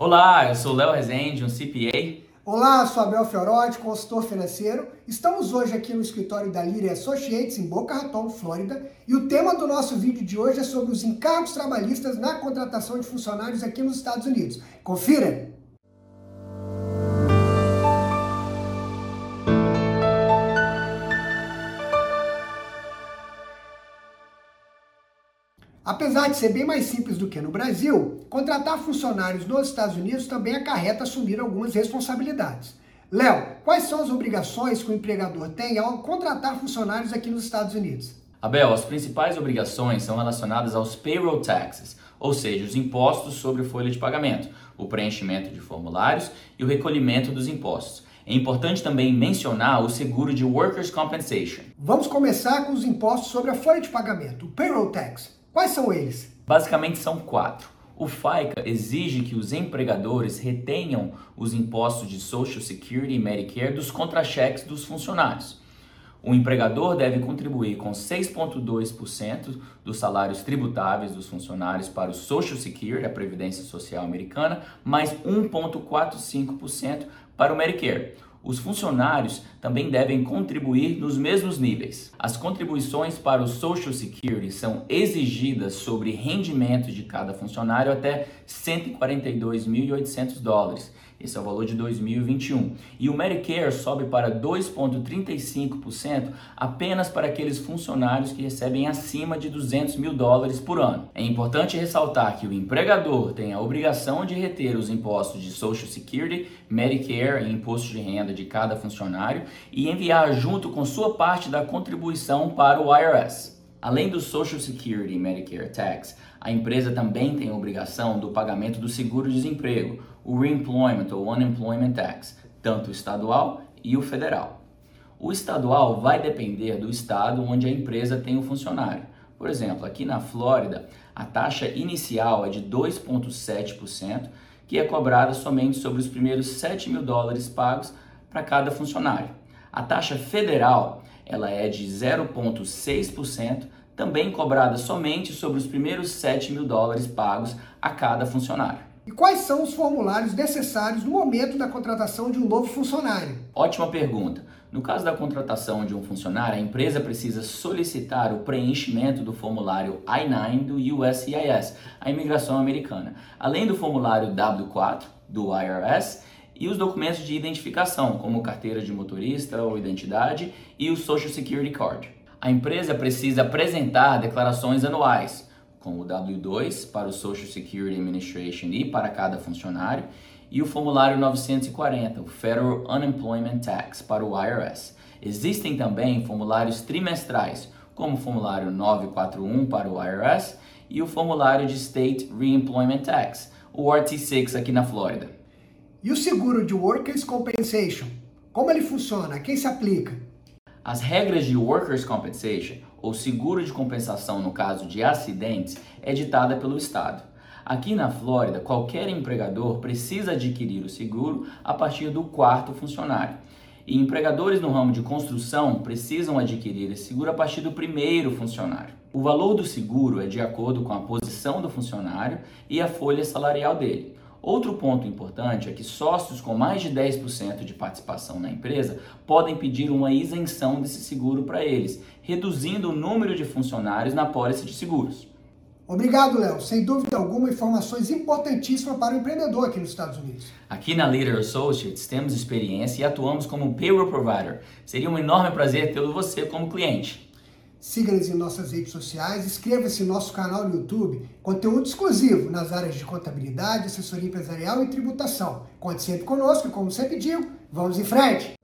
Olá, eu sou Léo Rezende, um CPA. Olá, sou Abel Fiorotti, consultor financeiro. Estamos hoje aqui no escritório da Lira Associates, em Boca Raton, Flórida, e o tema do nosso vídeo de hoje é sobre os encargos trabalhistas na contratação de funcionários aqui nos Estados Unidos. Confira! Apesar de ser bem mais simples do que no Brasil, contratar funcionários nos Estados Unidos também acarreta assumir algumas responsabilidades. Léo, quais são as obrigações que o empregador tem ao contratar funcionários aqui nos Estados Unidos? Abel, as principais obrigações são relacionadas aos payroll taxes, ou seja, os impostos sobre folha de pagamento, o preenchimento de formulários e o recolhimento dos impostos. É importante também mencionar o seguro de Workers' Compensation. Vamos começar com os impostos sobre a folha de pagamento, o payroll tax. Quais são eles? Basicamente são quatro. O FICA exige que os empregadores retenham os impostos de Social Security e Medicare dos contra-cheques dos funcionários. O empregador deve contribuir com 6,2% dos salários tributáveis dos funcionários para o Social Security, a Previdência Social Americana, mais 1,45% para o Medicare os funcionários também devem contribuir nos mesmos níveis. As contribuições para o Social Security são exigidas sobre rendimento de cada funcionário até 142.800 dólares esse é o valor de 2021. E o Medicare sobe para 2,35% apenas para aqueles funcionários que recebem acima de 200 mil dólares por ano. É importante ressaltar que o empregador tem a obrigação de reter os impostos de Social Security, Medicare e imposto de renda de cada funcionário e enviar junto com sua parte da contribuição para o IRS. Além do Social Security e Medicare Tax, a empresa também tem a obrigação do pagamento do seguro-desemprego, o Reemployment ou Unemployment Tax, tanto o estadual e o federal. O estadual vai depender do estado onde a empresa tem o funcionário. Por exemplo, aqui na Flórida, a taxa inicial é de 2,7%, que é cobrada somente sobre os primeiros 7 mil dólares pagos para cada funcionário. A taxa federal ela é de 0,6%, também cobrada somente sobre os primeiros 7 mil dólares pagos a cada funcionário. E quais são os formulários necessários no momento da contratação de um novo funcionário? Ótima pergunta. No caso da contratação de um funcionário, a empresa precisa solicitar o preenchimento do formulário I-9 do USCIS, a imigração americana, além do formulário W4 do IRS e os documentos de identificação, como carteira de motorista ou identidade e o Social Security Card. A empresa precisa apresentar declarações anuais, como o W2 para o Social Security Administration e para cada funcionário, e o formulário 940, o Federal Unemployment Tax, para o IRS. Existem também formulários trimestrais, como o formulário 941 para o IRS e o formulário de State Reemployment Tax, o RT6 aqui na Flórida. E o seguro de Workers' Compensation? Como ele funciona? Quem se aplica? As regras de Workers' Compensation, ou seguro de compensação no caso de acidentes, é ditada pelo Estado. Aqui na Flórida, qualquer empregador precisa adquirir o seguro a partir do quarto funcionário. E empregadores no ramo de construção precisam adquirir esse seguro a partir do primeiro funcionário. O valor do seguro é de acordo com a posição do funcionário e a folha salarial dele. Outro ponto importante é que sócios com mais de 10% de participação na empresa podem pedir uma isenção desse seguro para eles, reduzindo o número de funcionários na pólice de seguros. Obrigado, Léo. Sem dúvida alguma, informações importantíssimas para o empreendedor aqui nos Estados Unidos. Aqui na Leader Associates temos experiência e atuamos como payroll provider. Seria um enorme prazer tê-lo você como cliente. Siga-nos em nossas redes sociais, inscreva-se no nosso canal no YouTube, conteúdo exclusivo nas áreas de contabilidade, assessoria empresarial e tributação. Conte sempre conosco e, como sempre digo, vamos em frente!